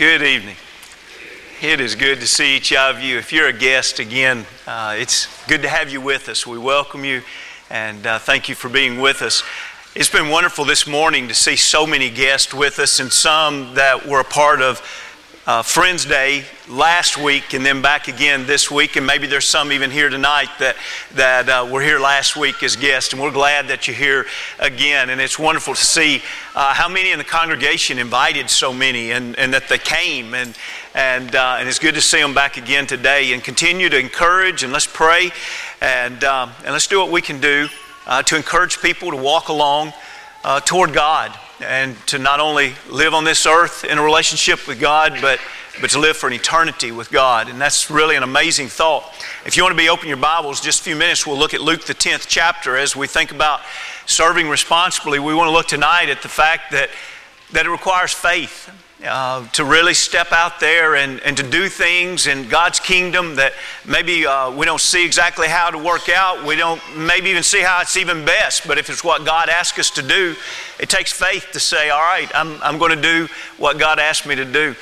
Good evening. It is good to see each of you. If you're a guest again, uh, it's good to have you with us. We welcome you and uh, thank you for being with us. It's been wonderful this morning to see so many guests with us and some that were a part of uh, Friends Day last week and then back again this week. And maybe there's some even here tonight that, that uh, were here last week as guests. And we're glad that you're here again. And it's wonderful to see uh, how many in the congregation invited so many and, and that they came. And, and, uh, and it's good to see them back again today. And continue to encourage and let's pray and, um, and let's do what we can do uh, to encourage people to walk along uh, toward God and to not only live on this earth in a relationship with God, but, but to live for an eternity with God. And that's really an amazing thought. If you want to be open your Bibles, just a few minutes, we'll look at Luke, the 10th chapter. As we think about serving responsibly, we want to look tonight at the fact that, that it requires faith uh, to really step out there and, and to do things in God's kingdom that maybe uh, we don't see exactly how to work out. We don't maybe even see how it's even best. But if it's what God asks us to do, it takes faith to say, all right, I'm, I'm going to do what God asked me to do.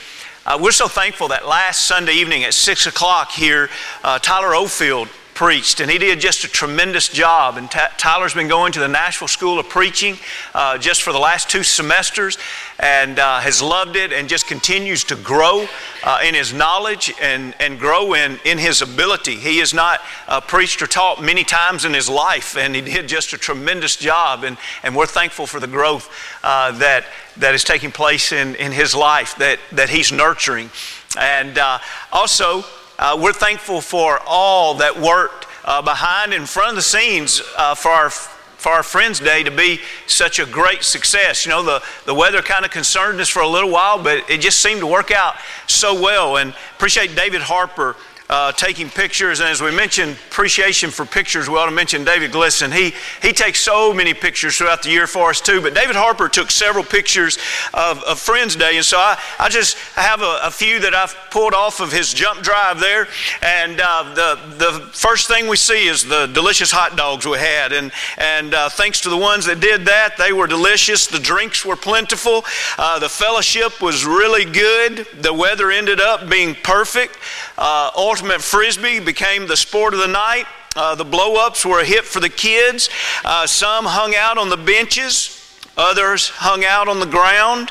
Uh, we're so thankful that last Sunday evening at 6 o'clock here, uh, Tyler Ofield preached, and he did just a tremendous job. And T- Tyler's been going to the Nashville School of Preaching uh, just for the last two semesters and uh, has loved it and just continues to grow uh, in his knowledge and, and grow in, in his ability. He has not uh, preached or taught many times in his life, and he did just a tremendous job. And, and we're thankful for the growth uh, that, that is taking place in, in his life that, that he's nurturing. And uh, also, uh, we're thankful for all that worked uh, behind in front of the scenes uh, for our for our Friends Day to be such a great success. You know, the, the weather kind of concerned us for a little while, but it just seemed to work out so well. And appreciate David Harper uh, taking pictures. And as we mentioned, appreciation for pictures, we ought to mention David Glisson. He, he takes so many pictures throughout the year for us, too. But David Harper took several pictures of, of Friends Day. And so I, I just have a, a few that I've pulled off of his jump drive there. And uh, the, the first thing we see is the delicious hot dogs we had. And, and uh, thanks to the ones that did that, they were delicious. The drinks were plentiful. Uh, the fellowship was really good. The weather ended up being perfect. Uh, ultimate frisbee became the sport of the night. Uh, the blow ups were a hit for the kids. Uh, some hung out on the benches, others hung out on the ground,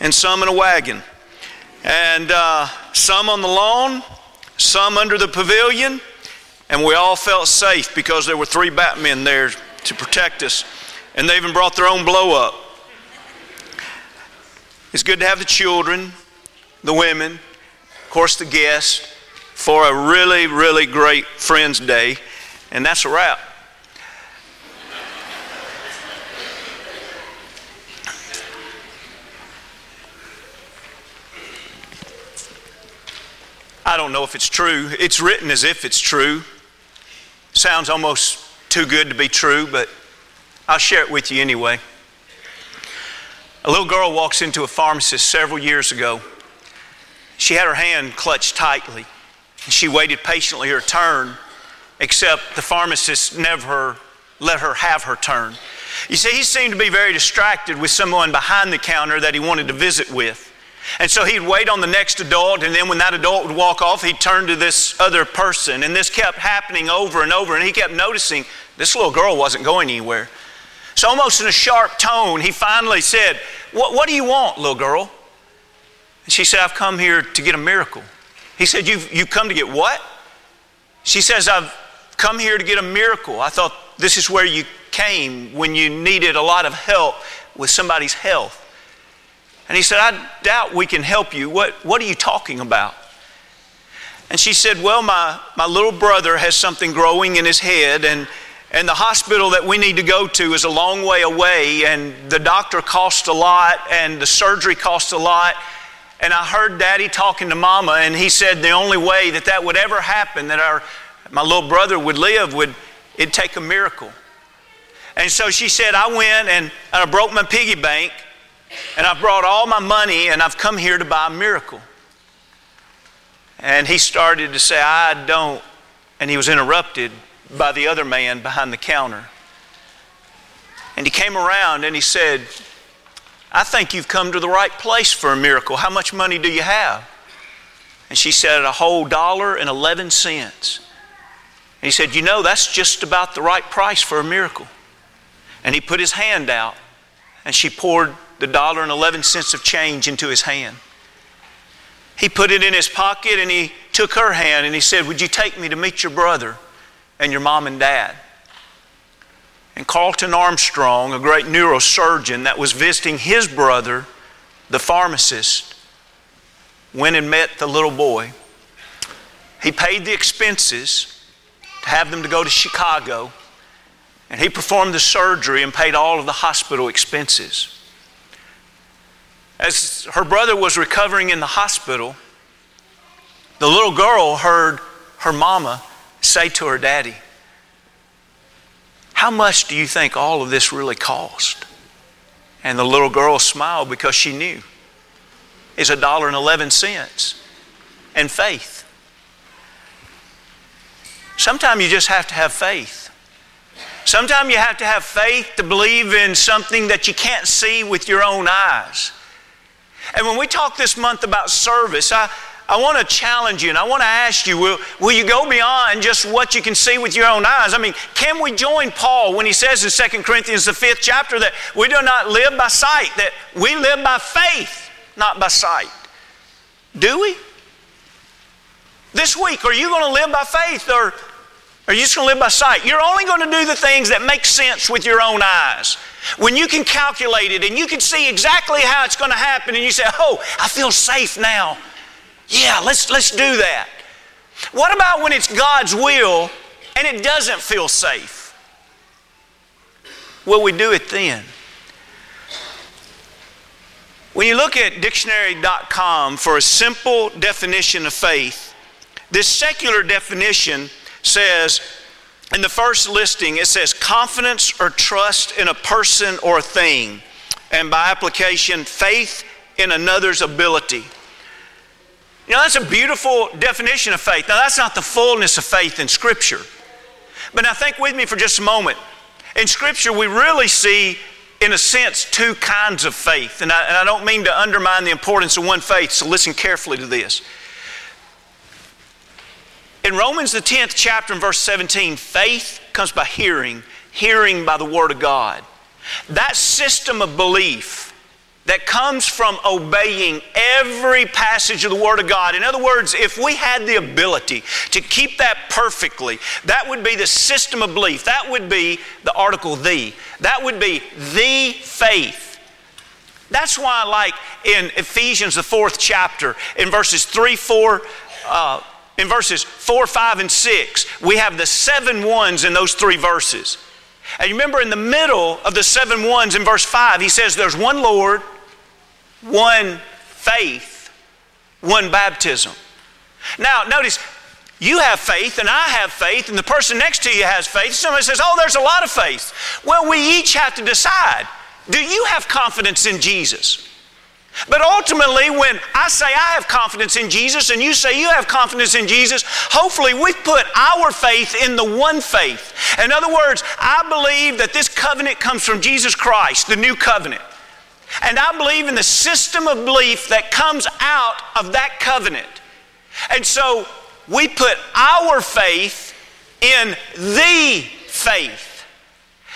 and some in a wagon. And uh, some on the lawn, some under the pavilion, and we all felt safe because there were three Batmen there to protect us. And they even brought their own blow up. It's good to have the children, the women, of course, the guests for a really, really great Friends Day, and that's a wrap. I don't know if it's true. It's written as if it's true. Sounds almost too good to be true, but I'll share it with you anyway. A little girl walks into a pharmacist several years ago. She had her hand clutched tightly. She waited patiently her turn, except the pharmacist never let her have her turn. You see, he seemed to be very distracted with someone behind the counter that he wanted to visit with. And so he'd wait on the next adult, and then when that adult would walk off, he'd turn to this other person. And this kept happening over and over, and he kept noticing this little girl wasn't going anywhere. So, almost in a sharp tone, he finally said, What, what do you want, little girl? And she said, I've come here to get a miracle. He said, You've, you've come to get what? She says, I've come here to get a miracle. I thought this is where you came when you needed a lot of help with somebody's health. And he said, I doubt we can help you. What, what are you talking about? And she said, Well, my, my little brother has something growing in his head, and, and the hospital that we need to go to is a long way away, and the doctor costs a lot, and the surgery costs a lot. And I heard daddy talking to mama, and he said the only way that that would ever happen, that our, my little brother would live, would it'd take a miracle. And so she said, I went and, and I broke my piggy bank, and I brought all my money, and I've come here to buy a miracle. And he started to say, I don't. And he was interrupted by the other man behind the counter. And he came around and he said, I think you've come to the right place for a miracle. How much money do you have? And she said, A whole dollar and 11 cents. And he said, You know, that's just about the right price for a miracle. And he put his hand out, and she poured the dollar and 11 cents of change into his hand. He put it in his pocket and he took her hand and he said, Would you take me to meet your brother and your mom and dad? And Carlton Armstrong, a great neurosurgeon that was visiting his brother, the pharmacist, went and met the little boy. He paid the expenses to have them to go to Chicago, and he performed the surgery and paid all of the hospital expenses. As her brother was recovering in the hospital, the little girl heard her mama say to her daddy, How much do you think all of this really cost? And the little girl smiled because she knew it's a dollar and 11 cents and faith. Sometimes you just have to have faith. Sometimes you have to have faith to believe in something that you can't see with your own eyes. And when we talk this month about service, I, I want to challenge you and I want to ask you will, will you go beyond just what you can see with your own eyes? I mean, can we join Paul when he says in 2 Corinthians, the fifth chapter, that we do not live by sight, that we live by faith, not by sight? Do we? This week, are you going to live by faith or are you just going to live by sight? You're only going to do the things that make sense with your own eyes. When you can calculate it and you can see exactly how it's going to happen and you say, oh, I feel safe now. Yeah, let's, let's do that. What about when it's God's will and it doesn't feel safe? Will we do it then? When you look at dictionary.com for a simple definition of faith, this secular definition says, in the first listing, it says confidence or trust in a person or a thing, and by application, faith in another's ability. You know, that's a beautiful definition of faith. Now, that's not the fullness of faith in Scripture. But now, think with me for just a moment. In Scripture, we really see, in a sense, two kinds of faith. And I, and I don't mean to undermine the importance of one faith, so listen carefully to this. In Romans, the 10th chapter, and verse 17, faith comes by hearing, hearing by the Word of God. That system of belief that comes from obeying every passage of the Word of God. In other words, if we had the ability to keep that perfectly, that would be the system of belief. That would be the article the. That would be the faith. That's why, like in Ephesians, the fourth chapter, in verses 3, 4, uh, in verses 4, 5, and 6, we have the seven ones in those three verses. And you remember in the middle of the seven ones in verse 5, he says there's one Lord, one faith, one baptism. Now, notice, you have faith and I have faith, and the person next to you has faith. Somebody says, Oh, there's a lot of faith. Well, we each have to decide do you have confidence in Jesus? But ultimately, when I say I have confidence in Jesus and you say you have confidence in Jesus, hopefully we've put our faith in the one faith. In other words, I believe that this covenant comes from Jesus Christ, the new covenant. And I believe in the system of belief that comes out of that covenant. And so we put our faith in the faith.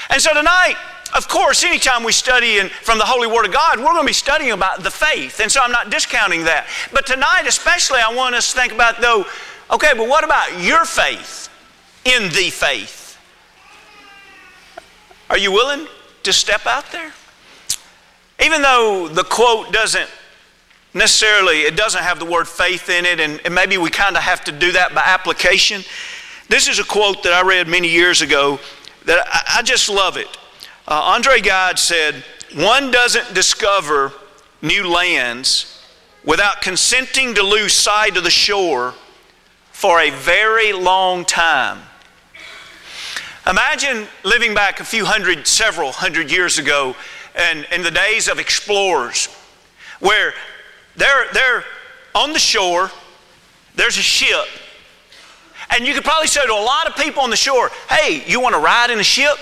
And so tonight, of course, anytime we study in, from the Holy Word of God, we're going to be studying about the faith. And so I'm not discounting that. But tonight, especially, I want us to think about, though, okay, but what about your faith in the faith? Are you willing to step out there? Even though the quote doesn't necessarily, it doesn't have the word faith in it, and, and maybe we kind of have to do that by application. This is a quote that I read many years ago that I, I just love it. Uh, Andre Gide said, One doesn't discover new lands without consenting to lose sight of the shore for a very long time. Imagine living back a few hundred, several hundred years ago, and in the days of explorers, where they're, they're on the shore, there's a ship, and you could probably say to a lot of people on the shore, hey, you want to ride in a ship?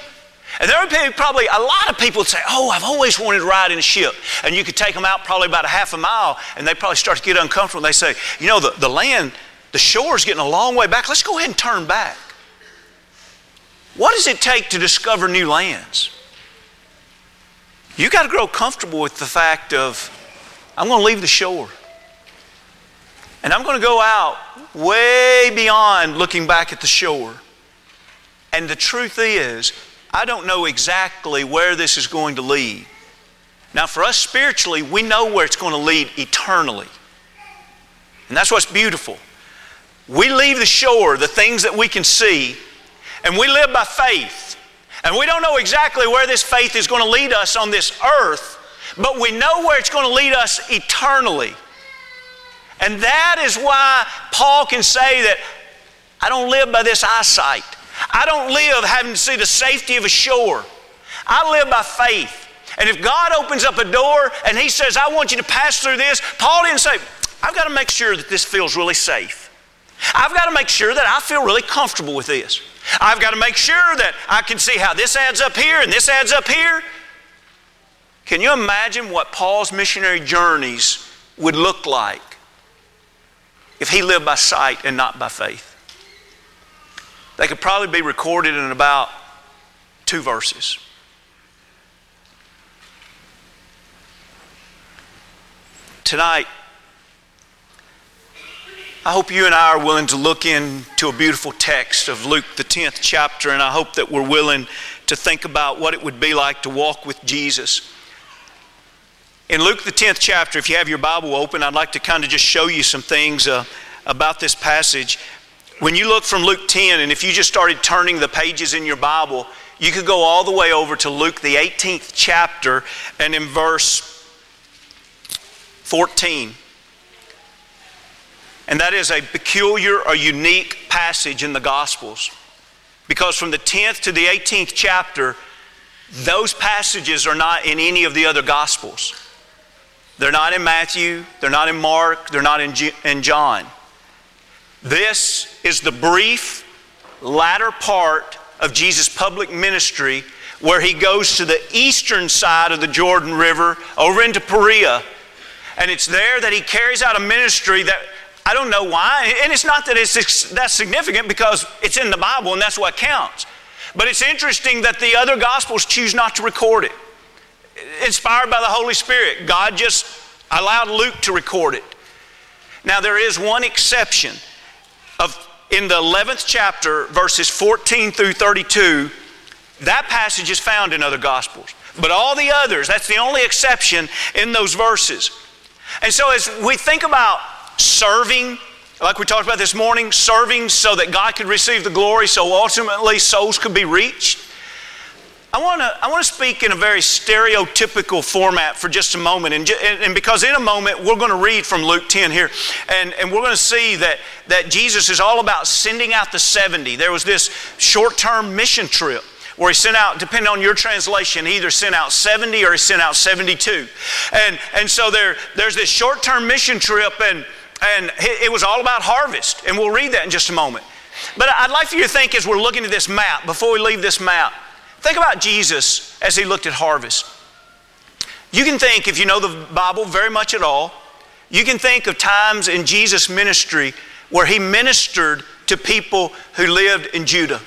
And there would be probably a lot of people say, Oh, I've always wanted to ride in a ship. And you could take them out probably about a half a mile, and they probably start to get uncomfortable. They say, You know, the, the land, the shore is getting a long way back. Let's go ahead and turn back. What does it take to discover new lands? You got to grow comfortable with the fact of, I'm going to leave the shore. And I'm going to go out way beyond looking back at the shore. And the truth is, I don't know exactly where this is going to lead. Now, for us spiritually, we know where it's going to lead eternally. And that's what's beautiful. We leave the shore, the things that we can see, and we live by faith. And we don't know exactly where this faith is going to lead us on this earth, but we know where it's going to lead us eternally. And that is why Paul can say that I don't live by this eyesight. I don't live having to see the safety of a shore. I live by faith. And if God opens up a door and He says, I want you to pass through this, Paul didn't say, I've got to make sure that this feels really safe. I've got to make sure that I feel really comfortable with this. I've got to make sure that I can see how this adds up here and this adds up here. Can you imagine what Paul's missionary journeys would look like if he lived by sight and not by faith? They could probably be recorded in about two verses. Tonight, I hope you and I are willing to look into a beautiful text of Luke, the 10th chapter, and I hope that we're willing to think about what it would be like to walk with Jesus. In Luke, the 10th chapter, if you have your Bible open, I'd like to kind of just show you some things uh, about this passage. When you look from Luke 10, and if you just started turning the pages in your Bible, you could go all the way over to Luke, the 18th chapter, and in verse 14. And that is a peculiar or unique passage in the Gospels. Because from the 10th to the 18th chapter, those passages are not in any of the other Gospels. They're not in Matthew, they're not in Mark, they're not in, in John. This is the brief latter part of Jesus' public ministry where he goes to the eastern side of the Jordan River over into Perea. And it's there that he carries out a ministry that I don't know why. And it's not that it's that's significant because it's in the Bible and that's what counts. But it's interesting that the other Gospels choose not to record it. Inspired by the Holy Spirit, God just allowed Luke to record it. Now, there is one exception of in the 11th chapter, verses 14 through 32, that passage is found in other gospels. But all the others, that's the only exception in those verses. And so as we think about serving, like we talked about this morning, serving so that God could receive the glory, so ultimately souls could be reached. I want to I want to speak in a very stereotypical format for just a moment, and, and because in a moment we're going to read from Luke 10 here, and, and we're going to see that, that Jesus is all about sending out the 70. There was this short term mission trip where he sent out, depending on your translation, he either sent out 70 or he sent out 72. And, and so there, there's this short term mission trip, and, and it was all about harvest, and we'll read that in just a moment. But I'd like for you to think as we're looking at this map, before we leave this map, Think about Jesus as he looked at harvest. You can think, if you know the Bible very much at all, you can think of times in Jesus' ministry where he ministered to people who lived in Judah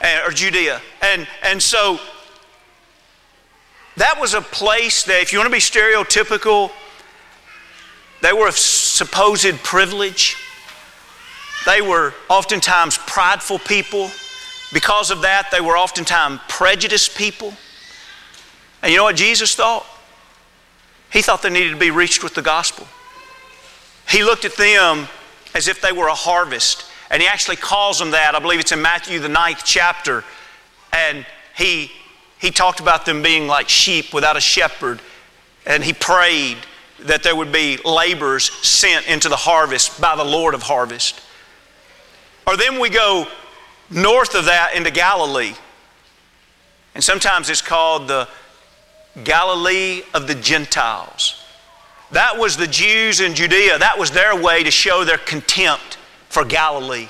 eh, or Judea. And, and so that was a place that, if you want to be stereotypical, they were of supposed privilege. They were oftentimes prideful people. Because of that, they were oftentimes prejudiced people. And you know what Jesus thought? He thought they needed to be reached with the gospel. He looked at them as if they were a harvest. And he actually calls them that. I believe it's in Matthew, the ninth chapter. And he, he talked about them being like sheep without a shepherd. And he prayed that there would be laborers sent into the harvest by the Lord of harvest. Or then we go north of that into Galilee. And sometimes it's called the Galilee of the Gentiles. That was the Jews in Judea. That was their way to show their contempt for Galilee.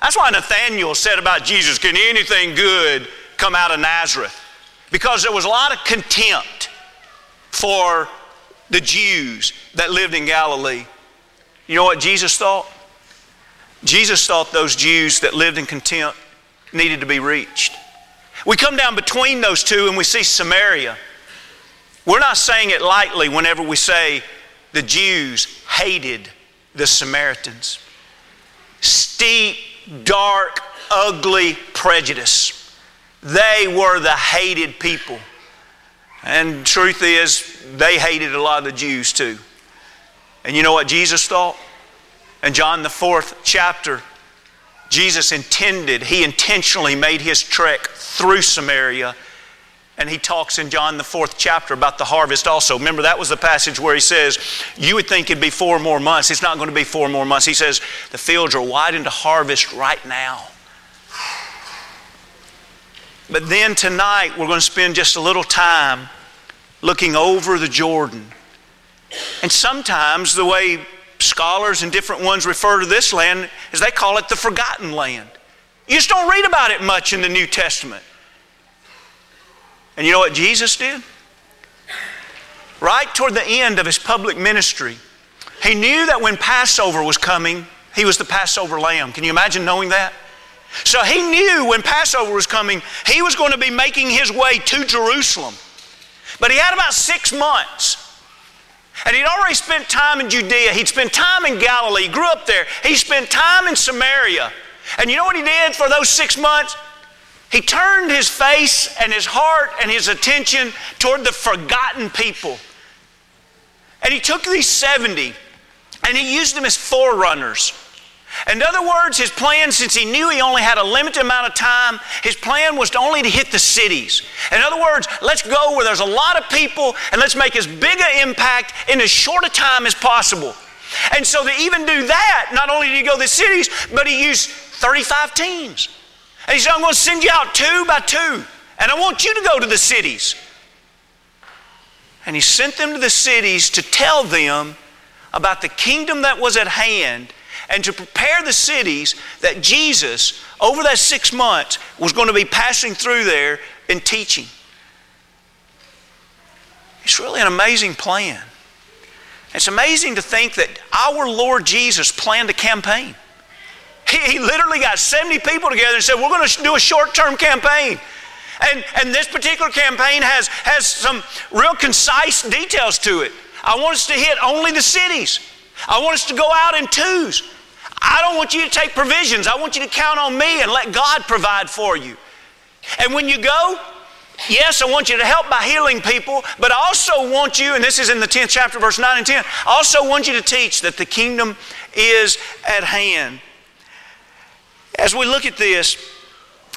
That's why Nathanael said about Jesus, Can anything good come out of Nazareth because there was a lot of contempt for the Jews that lived in Galilee. You know what Jesus thought? Jesus thought those Jews that lived in contempt needed to be reached. We come down between those two and we see Samaria. We're not saying it lightly whenever we say the Jews hated the Samaritans. Steep, dark, ugly prejudice. They were the hated people. And truth is, they hated a lot of the Jews too. And you know what Jesus thought? In John the fourth chapter, Jesus intended, he intentionally made his trek through Samaria. And he talks in John the fourth chapter about the harvest also. Remember, that was the passage where he says, You would think it'd be four more months. It's not going to be four more months. He says, The fields are wide into harvest right now. But then tonight, we're going to spend just a little time looking over the Jordan. And sometimes the way scholars and different ones refer to this land as they call it the forgotten land. You just don't read about it much in the New Testament. And you know what Jesus did? Right toward the end of his public ministry, he knew that when Passover was coming, he was the Passover lamb. Can you imagine knowing that? So he knew when Passover was coming, he was going to be making his way to Jerusalem. But he had about six months. And he'd already spent time in Judea. He'd spent time in Galilee. He grew up there. He spent time in Samaria. And you know what he did for those six months? He turned his face and his heart and his attention toward the forgotten people. And he took these 70 and he used them as forerunners. In other words, his plan, since he knew he only had a limited amount of time, his plan was to only to hit the cities. In other words, let's go where there's a lot of people and let's make as big an impact in as short a time as possible. And so to even do that, not only did he go to the cities, but he used 35 teams. And he said, I'm going to send you out two by two, and I want you to go to the cities. And he sent them to the cities to tell them about the kingdom that was at hand and to prepare the cities that Jesus, over that six months, was going to be passing through there and teaching. It's really an amazing plan. It's amazing to think that our Lord Jesus planned a campaign. He, he literally got 70 people together and said, We're going to do a short term campaign. And, and this particular campaign has, has some real concise details to it. I want us to hit only the cities. I want us to go out in twos. I don't want you to take provisions. I want you to count on me and let God provide for you. And when you go, yes, I want you to help by healing people, but I also want you, and this is in the 10th chapter, verse 9 and 10, I also want you to teach that the kingdom is at hand. As we look at this,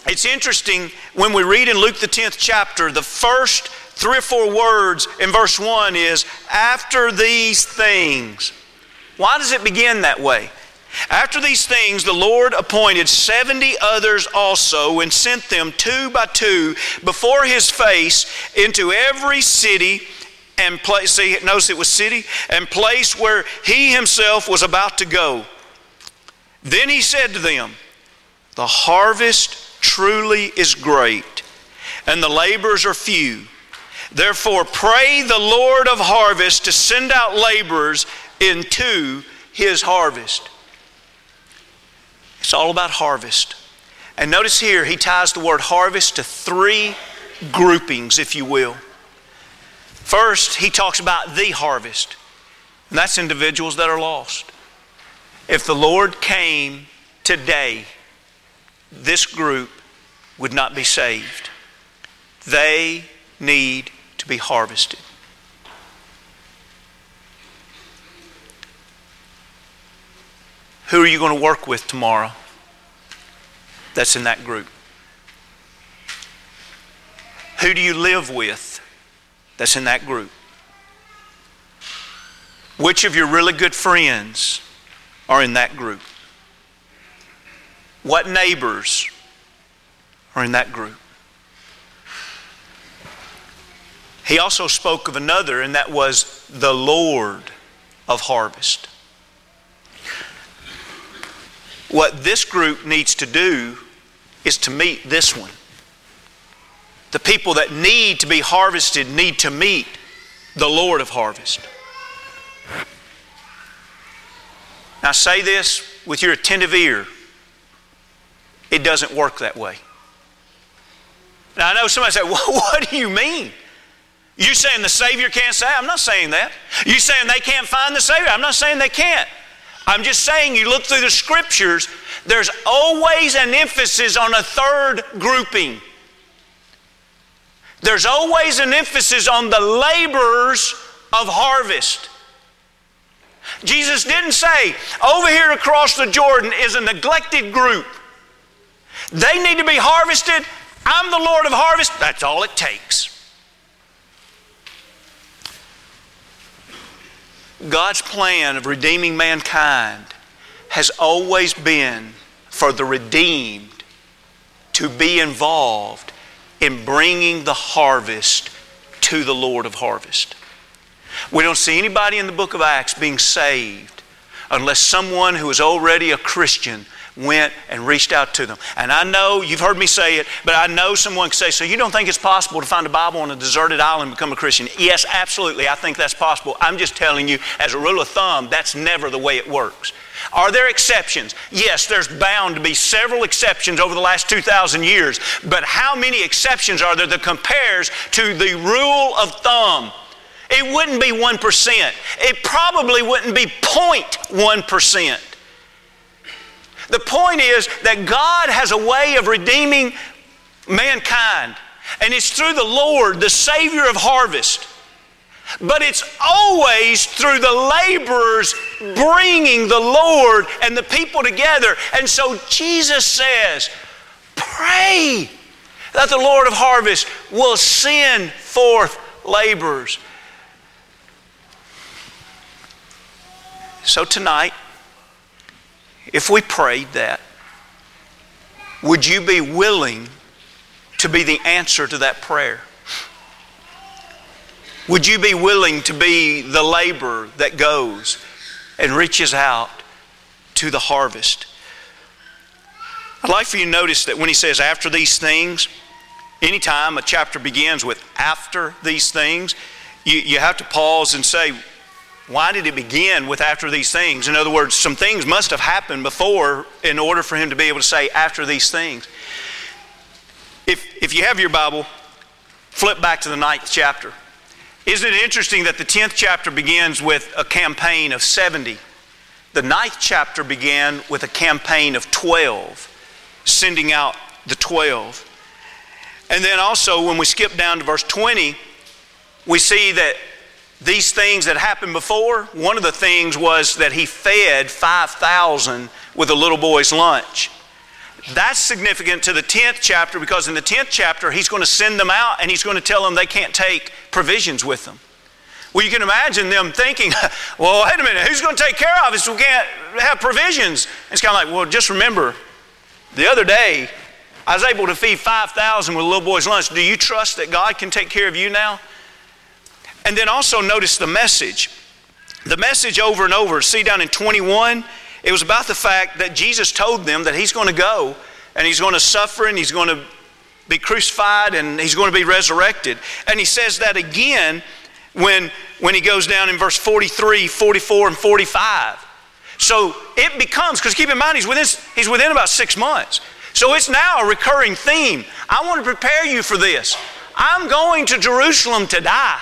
it's interesting when we read in Luke the 10th chapter, the first three or four words in verse 1 is, after these things. Why does it begin that way? After these things, the Lord appointed 70 others also and sent them two by two before his face into every city and place. See, notice it was city and place where he himself was about to go. Then he said to them, The harvest truly is great, and the laborers are few. Therefore, pray the Lord of harvest to send out laborers into his harvest. It's all about harvest. And notice here, he ties the word harvest to three groupings, if you will. First, he talks about the harvest, and that's individuals that are lost. If the Lord came today, this group would not be saved. They need to be harvested. Who are you going to work with tomorrow that's in that group? Who do you live with that's in that group? Which of your really good friends are in that group? What neighbors are in that group? He also spoke of another, and that was the Lord of harvest. What this group needs to do is to meet this one. The people that need to be harvested need to meet the Lord of harvest. Now, say this with your attentive ear. It doesn't work that way. Now, I know somebody say, well, What do you mean? You saying the Savior can't say? I'm not saying that. You saying they can't find the Savior? I'm not saying they can't. I'm just saying you look through the scriptures, there's always an emphasis on a third grouping. There's always an emphasis on the laborers of harvest. Jesus didn't say, over here across the Jordan is a neglected group. They need to be harvested. I'm the Lord of harvest. That's all it takes. God's plan of redeeming mankind has always been for the redeemed to be involved in bringing the harvest to the Lord of harvest. We don't see anybody in the book of Acts being saved unless someone who is already a Christian went and reached out to them. And I know, you've heard me say it, but I know someone could say, So you don't think it's possible to find a Bible on a deserted island and become a Christian? Yes, absolutely. I think that's possible. I'm just telling you, as a rule of thumb, that's never the way it works. Are there exceptions? Yes, there's bound to be several exceptions over the last 2,000 years. But how many exceptions are there that compares to the rule of thumb? It wouldn't be 1%. It probably wouldn't be 0.1%. The point is that God has a way of redeeming mankind, and it's through the Lord, the Savior of harvest. But it's always through the laborers bringing the Lord and the people together. And so Jesus says, Pray that the Lord of harvest will send forth laborers. So tonight, if we prayed that, would you be willing to be the answer to that prayer? Would you be willing to be the laborer that goes and reaches out to the harvest? I'd like for you to notice that when he says after these things, anytime a chapter begins with after these things, you, you have to pause and say, why did it begin with after these things? In other words, some things must have happened before in order for him to be able to say after these things. If, if you have your Bible, flip back to the ninth chapter. Isn't it interesting that the 10th chapter begins with a campaign of 70? The ninth chapter began with a campaign of 12, sending out the 12. And then also, when we skip down to verse 20, we see that these things that happened before, one of the things was that he fed 5,000 with a little boy's lunch. That's significant to the 10th chapter because in the 10th chapter, he's going to send them out and he's going to tell them they can't take provisions with them. Well, you can imagine them thinking, well, wait a minute, who's going to take care of us? We can't have provisions. It's kind of like, well, just remember, the other day, I was able to feed 5,000 with a little boy's lunch. Do you trust that God can take care of you now? And then also notice the message. The message over and over, see down in 21, it was about the fact that Jesus told them that He's going to go and He's going to suffer and He's going to be crucified and He's going to be resurrected. And He says that again when, when He goes down in verse 43, 44, and 45. So it becomes, because keep in mind, he's within, he's within about six months. So it's now a recurring theme. I want to prepare you for this. I'm going to Jerusalem to die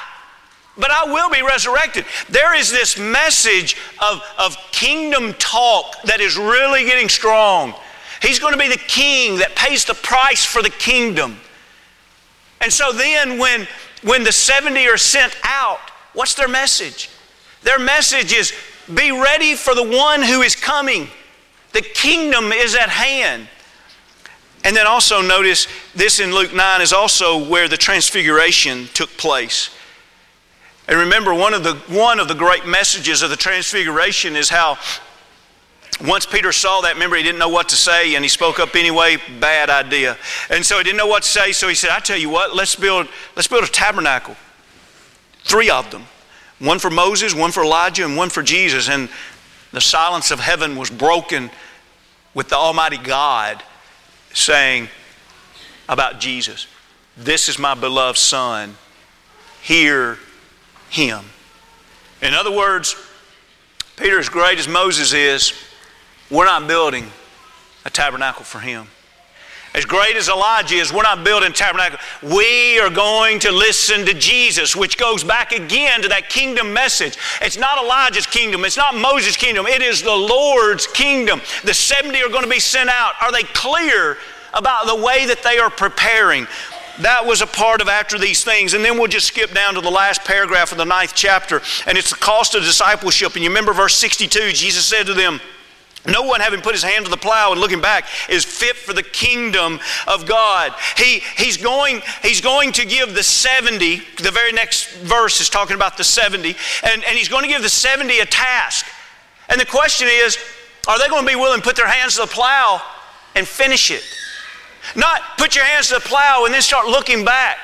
but I will be resurrected. There is this message of, of kingdom talk that is really getting strong. He's going to be the king that pays the price for the kingdom. And so then, when, when the 70 are sent out, what's their message? Their message is be ready for the one who is coming. The kingdom is at hand. And then also notice this in Luke 9 is also where the transfiguration took place. And remember, one of the, one of the great messages of the Transfiguration is how once Peter saw that, remember, he didn't know what to say and he spoke up anyway. Bad idea. And so he didn't know what to say, so he said, I tell you what, let's build, let's build a tabernacle. Three of them one for Moses, one for Elijah, and one for Jesus. And the silence of heaven was broken with the Almighty God saying about Jesus. This is my beloved Son. Hear him. In other words, Peter, as great as Moses is, we're not building a tabernacle for him. As great as Elijah is, we're not building tabernacle. We are going to listen to Jesus, which goes back again to that kingdom message. It's not Elijah's kingdom, it's not Moses' kingdom, it is the Lord's kingdom. The 70 are going to be sent out. Are they clear about the way that they are preparing? That was a part of after these things. And then we'll just skip down to the last paragraph of the ninth chapter, and it's the cost of discipleship. And you remember verse 62 Jesus said to them, no one, having put his hand to the plow and looking back, is fit for the kingdom of God. He, he's, going, he's going to give the 70, the very next verse is talking about the 70, and, and he's going to give the 70 a task. And the question is, are they going to be willing to put their hands to the plow and finish it? Not put your hands to the plow and then start looking back.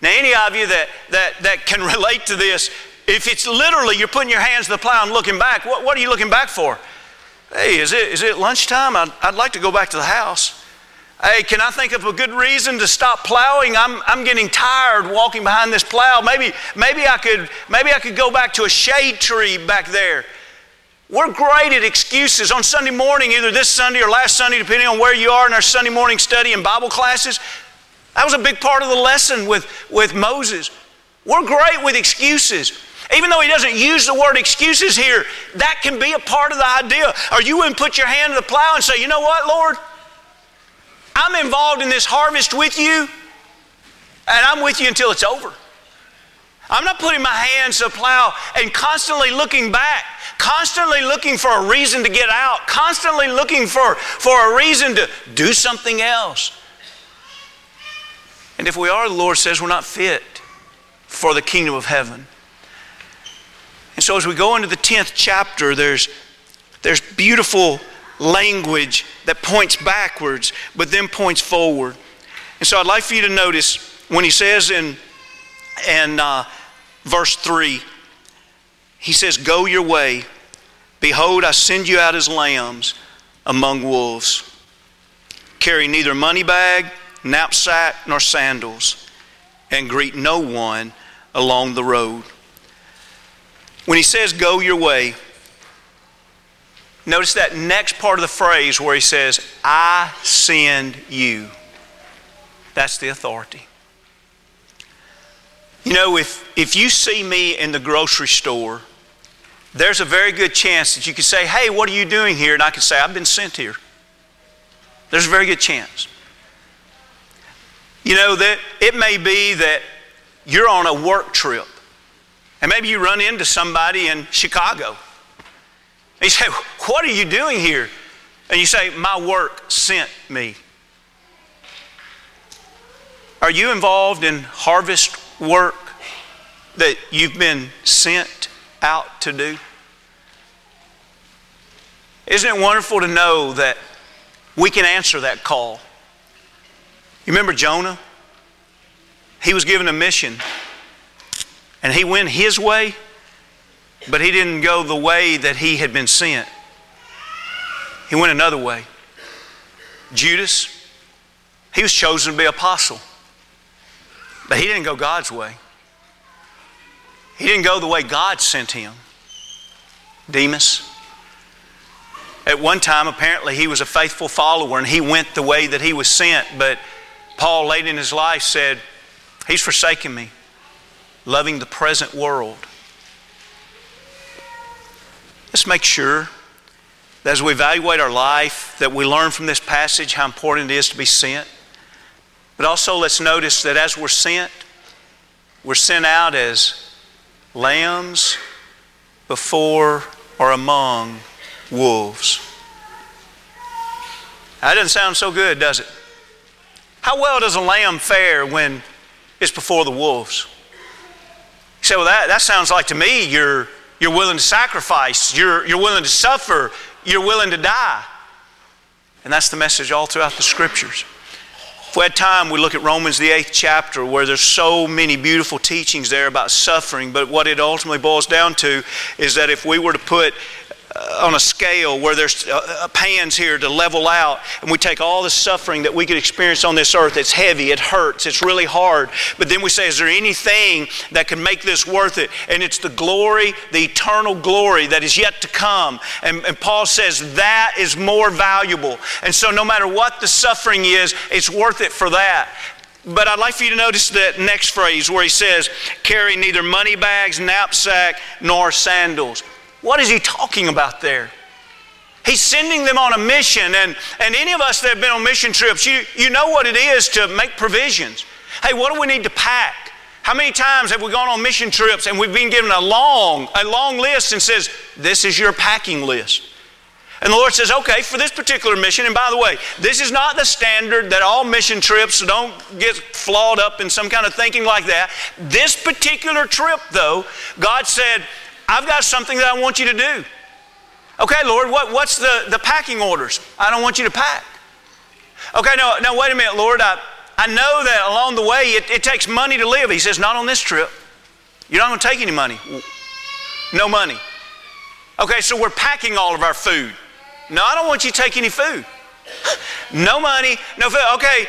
Now, any of you that, that, that can relate to this, if it's literally you're putting your hands to the plow and looking back, what, what are you looking back for? Hey, is it, is it lunchtime? I'd, I'd like to go back to the house. Hey, can I think of a good reason to stop plowing? I'm, I'm getting tired walking behind this plow. Maybe, maybe, I could, maybe I could go back to a shade tree back there. We're great at excuses on Sunday morning, either this Sunday or last Sunday, depending on where you are in our Sunday morning study and Bible classes. That was a big part of the lesson with, with Moses. We're great with excuses. Even though he doesn't use the word excuses here, that can be a part of the idea. Are you to put your hand to the plow and say, you know what, Lord? I'm involved in this harvest with you, and I'm with you until it's over. I'm not putting my hands to the plow and constantly looking back, constantly looking for a reason to get out, constantly looking for, for a reason to do something else. And if we are, the Lord says we're not fit for the kingdom of heaven. And so as we go into the 10th chapter, there's, there's beautiful language that points backwards, but then points forward. And so I'd like for you to notice when he says in, in uh, verse 3, he says, Go your way. Behold, I send you out as lambs among wolves. Carry neither money bag, knapsack, nor sandals, and greet no one along the road. When he says, Go your way, notice that next part of the phrase where he says, I send you. That's the authority. You know, if, if you see me in the grocery store, there's a very good chance that you could say, Hey, what are you doing here? And I could say, I've been sent here. There's a very good chance. You know, that it may be that you're on a work trip, and maybe you run into somebody in Chicago. And you say, What are you doing here? And you say, My work sent me. Are you involved in harvest work that you've been sent out to do? Isn't it wonderful to know that we can answer that call? You remember Jonah? He was given a mission and he went his way, but he didn't go the way that he had been sent. He went another way. Judas, he was chosen to be apostle. But he didn't go God's way. He didn't go the way God sent him. Demas. At one time, apparently, he was a faithful follower and he went the way that he was sent. But Paul, late in his life, said, He's forsaken me, loving the present world. Let's make sure that as we evaluate our life, that we learn from this passage how important it is to be sent. But also, let's notice that as we're sent, we're sent out as lambs before or among wolves. That doesn't sound so good, does it? How well does a lamb fare when it's before the wolves? You say, well, that, that sounds like to me you're, you're willing to sacrifice, you're, you're willing to suffer, you're willing to die. And that's the message all throughout the scriptures. If we had time, we look at Romans, the eighth chapter, where there's so many beautiful teachings there about suffering. But what it ultimately boils down to is that if we were to put on a scale where there's uh, uh, pans here to level out, and we take all the suffering that we could experience on this earth. It's heavy, it hurts, it's really hard. But then we say, is there anything that can make this worth it? And it's the glory, the eternal glory that is yet to come. And, and Paul says that is more valuable. And so, no matter what the suffering is, it's worth it for that. But I'd like for you to notice that next phrase where he says, carry neither money bags, knapsack, nor sandals. What is he talking about there? He's sending them on a mission, and, and any of us that have been on mission trips, you, you know what it is to make provisions. Hey, what do we need to pack? How many times have we gone on mission trips and we've been given a long, a long list and says, This is your packing list? And the Lord says, okay, for this particular mission, and by the way, this is not the standard that all mission trips, don't get flawed up in some kind of thinking like that. This particular trip, though, God said, I've got something that I want you to do. Okay, Lord, what, what's the, the packing orders? I don't want you to pack. Okay, no, no, wait a minute, Lord. I, I know that along the way it, it takes money to live. He says, not on this trip. You're not going to take any money. No money. Okay, so we're packing all of our food. No, I don't want you to take any food. no money, no food. Okay,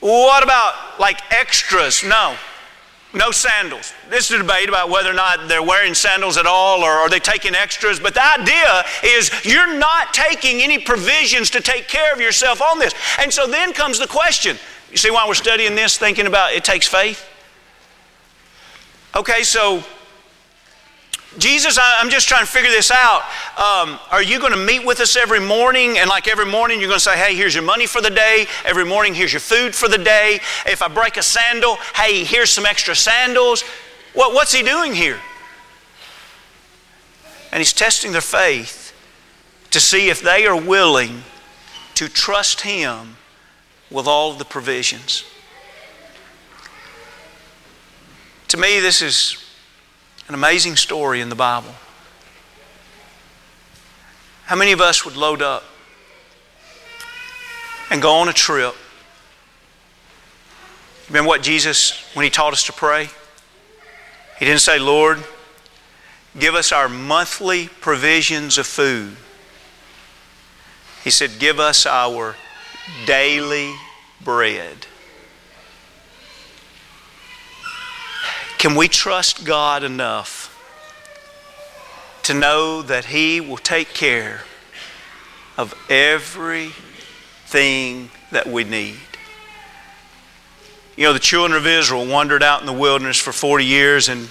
what about like extras? No. No sandals. This is a debate about whether or not they're wearing sandals at all or are they taking extras. But the idea is you're not taking any provisions to take care of yourself on this. And so then comes the question. You see why we're studying this, thinking about it takes faith? Okay, so Jesus, I'm just trying to figure this out. Um, are you going to meet with us every morning? And like every morning, you're going to say, hey, here's your money for the day. Every morning, here's your food for the day. If I break a sandal, hey, here's some extra sandals. What, what's he doing here? And he's testing their faith to see if they are willing to trust him with all the provisions. To me, this is an amazing story in the Bible. How many of us would load up and go on a trip? Remember what Jesus, when He taught us to pray? He didn't say, Lord, give us our monthly provisions of food. He said, give us our daily bread. Can we trust God enough to know that He will take care of everything that we need? You know, the children of Israel wandered out in the wilderness for 40 years and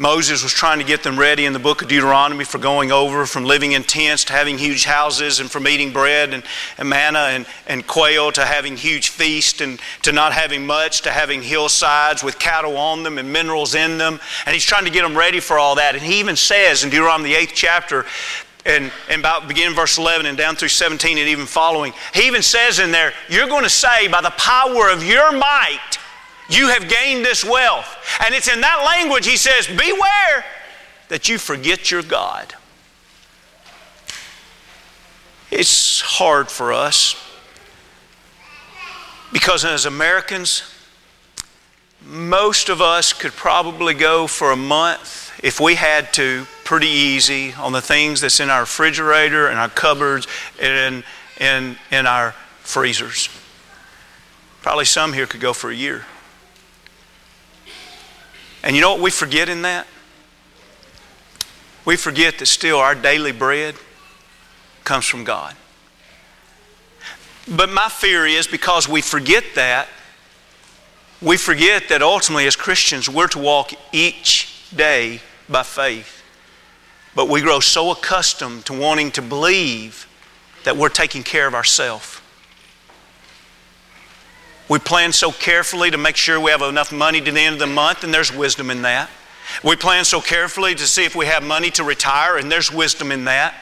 Moses was trying to get them ready in the book of Deuteronomy for going over from living in tents to having huge houses and from eating bread and, and manna and, and quail to having huge feasts and to not having much to having hillsides with cattle on them and minerals in them. And he's trying to get them ready for all that. And he even says in Deuteronomy, the eighth chapter, and, and about beginning verse 11 and down through 17 and even following, he even says in there, You're going to say, by the power of your might, you have gained this wealth. And it's in that language he says, Beware that you forget your God. It's hard for us because as Americans, most of us could probably go for a month if we had to, pretty easy, on the things that's in our refrigerator and our cupboards and in, in in our freezers. Probably some here could go for a year. And you know what we forget in that? We forget that still our daily bread comes from God. But my fear is because we forget that, we forget that ultimately as Christians we're to walk each day by faith. But we grow so accustomed to wanting to believe that we're taking care of ourselves. We plan so carefully to make sure we have enough money to the end of the month, and there's wisdom in that. We plan so carefully to see if we have money to retire, and there's wisdom in that.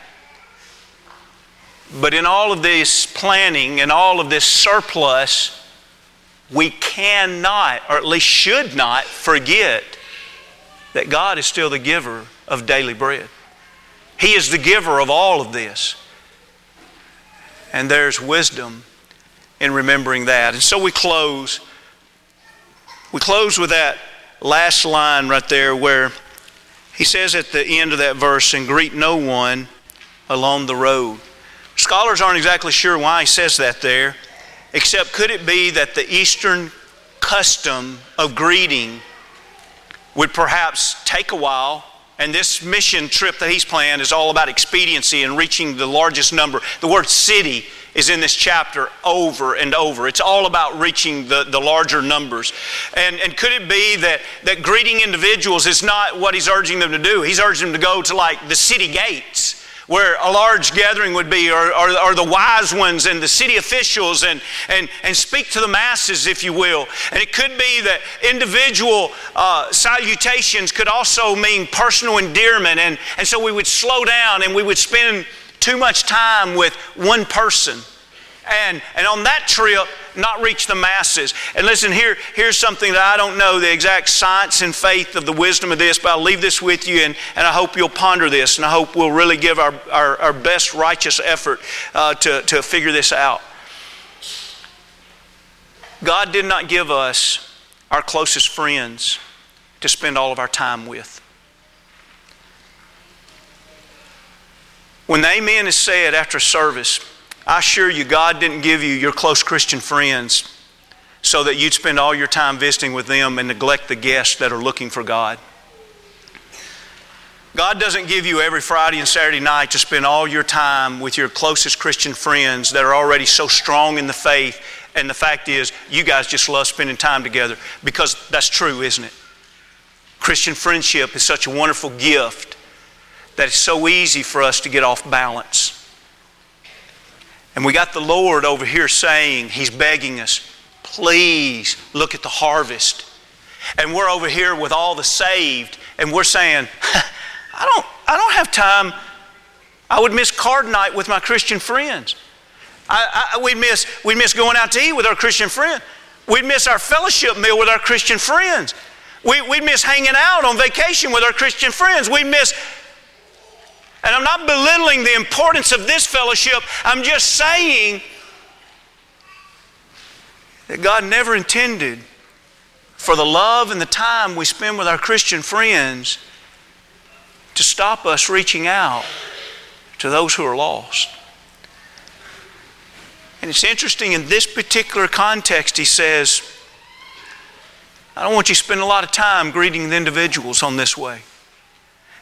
But in all of this planning and all of this surplus, we cannot, or at least should not, forget that God is still the giver of daily bread. He is the giver of all of this. And there's wisdom in remembering that. And so we close. We close with that last line right there where He says at the end of that verse, and greet no one along the road. Scholars aren't exactly sure why he says that there, except could it be that the Eastern custom of greeting would perhaps take a while and this mission trip that he's planned is all about expediency and reaching the largest number. The word city is in this chapter over and over. It's all about reaching the, the larger numbers. And, and could it be that, that greeting individuals is not what he's urging them to do? He's urging them to go to like the city gates where a large gathering would be, or, or, or, the wise ones and the city officials, and, and, and speak to the masses, if you will. And it could be that individual uh, salutations could also mean personal endearment, and, and so we would slow down and we would spend too much time with one person and, and on that trip, not reach the masses. And listen, here, here's something that I don't know the exact science and faith of the wisdom of this, but I'll leave this with you, and, and I hope you'll ponder this, and I hope we'll really give our, our, our best righteous effort uh, to, to figure this out. God did not give us our closest friends to spend all of our time with. When the amen is said after service, I assure you, God didn't give you your close Christian friends so that you'd spend all your time visiting with them and neglect the guests that are looking for God. God doesn't give you every Friday and Saturday night to spend all your time with your closest Christian friends that are already so strong in the faith. And the fact is, you guys just love spending time together because that's true, isn't it? Christian friendship is such a wonderful gift that it's so easy for us to get off balance. And we got the Lord over here saying, He's begging us, please look at the harvest. And we're over here with all the saved, and we're saying, I don't, I don't have time. I would miss card night with my Christian friends. I, I, we'd, miss, we'd miss going out to eat with our Christian friends. We'd miss our fellowship meal with our Christian friends. We, we'd miss hanging out on vacation with our Christian friends. We'd miss I'm not belittling the importance of this fellowship. I'm just saying that God never intended for the love and the time we spend with our Christian friends to stop us reaching out to those who are lost. And it's interesting in this particular context, he says, I don't want you to spend a lot of time greeting the individuals on this way.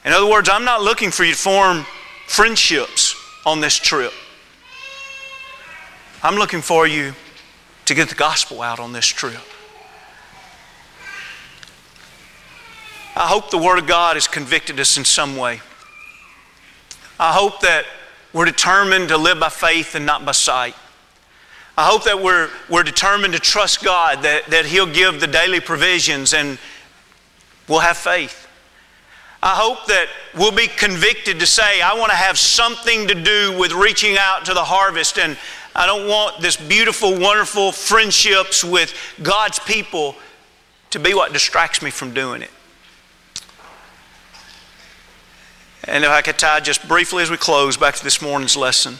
In other words, I'm not looking for you to form friendships on this trip. I'm looking for you to get the gospel out on this trip. I hope the Word of God has convicted us in some way. I hope that we're determined to live by faith and not by sight. I hope that we're, we're determined to trust God, that, that He'll give the daily provisions and we'll have faith. I hope that we'll be convicted to say, I want to have something to do with reaching out to the harvest. And I don't want this beautiful, wonderful friendships with God's people to be what distracts me from doing it. And if I could tie just briefly as we close back to this morning's lesson.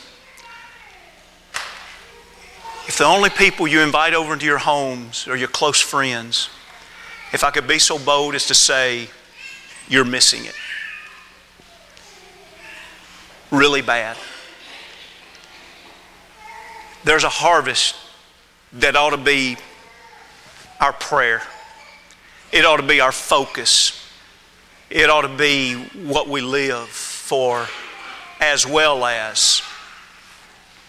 If the only people you invite over into your homes are your close friends, if I could be so bold as to say, you're missing it. Really bad. There's a harvest that ought to be our prayer. It ought to be our focus. It ought to be what we live for, as well as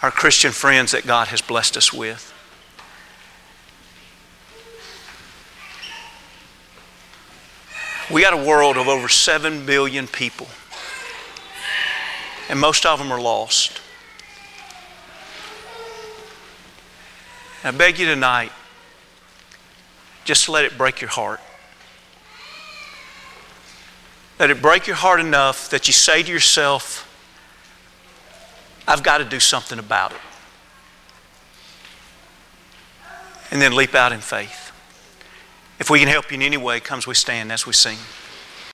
our Christian friends that God has blessed us with. We got a world of over 7 billion people, and most of them are lost. I beg you tonight, just let it break your heart. Let it break your heart enough that you say to yourself, I've got to do something about it. And then leap out in faith. If we can help you in any way, comes we stand as we sing.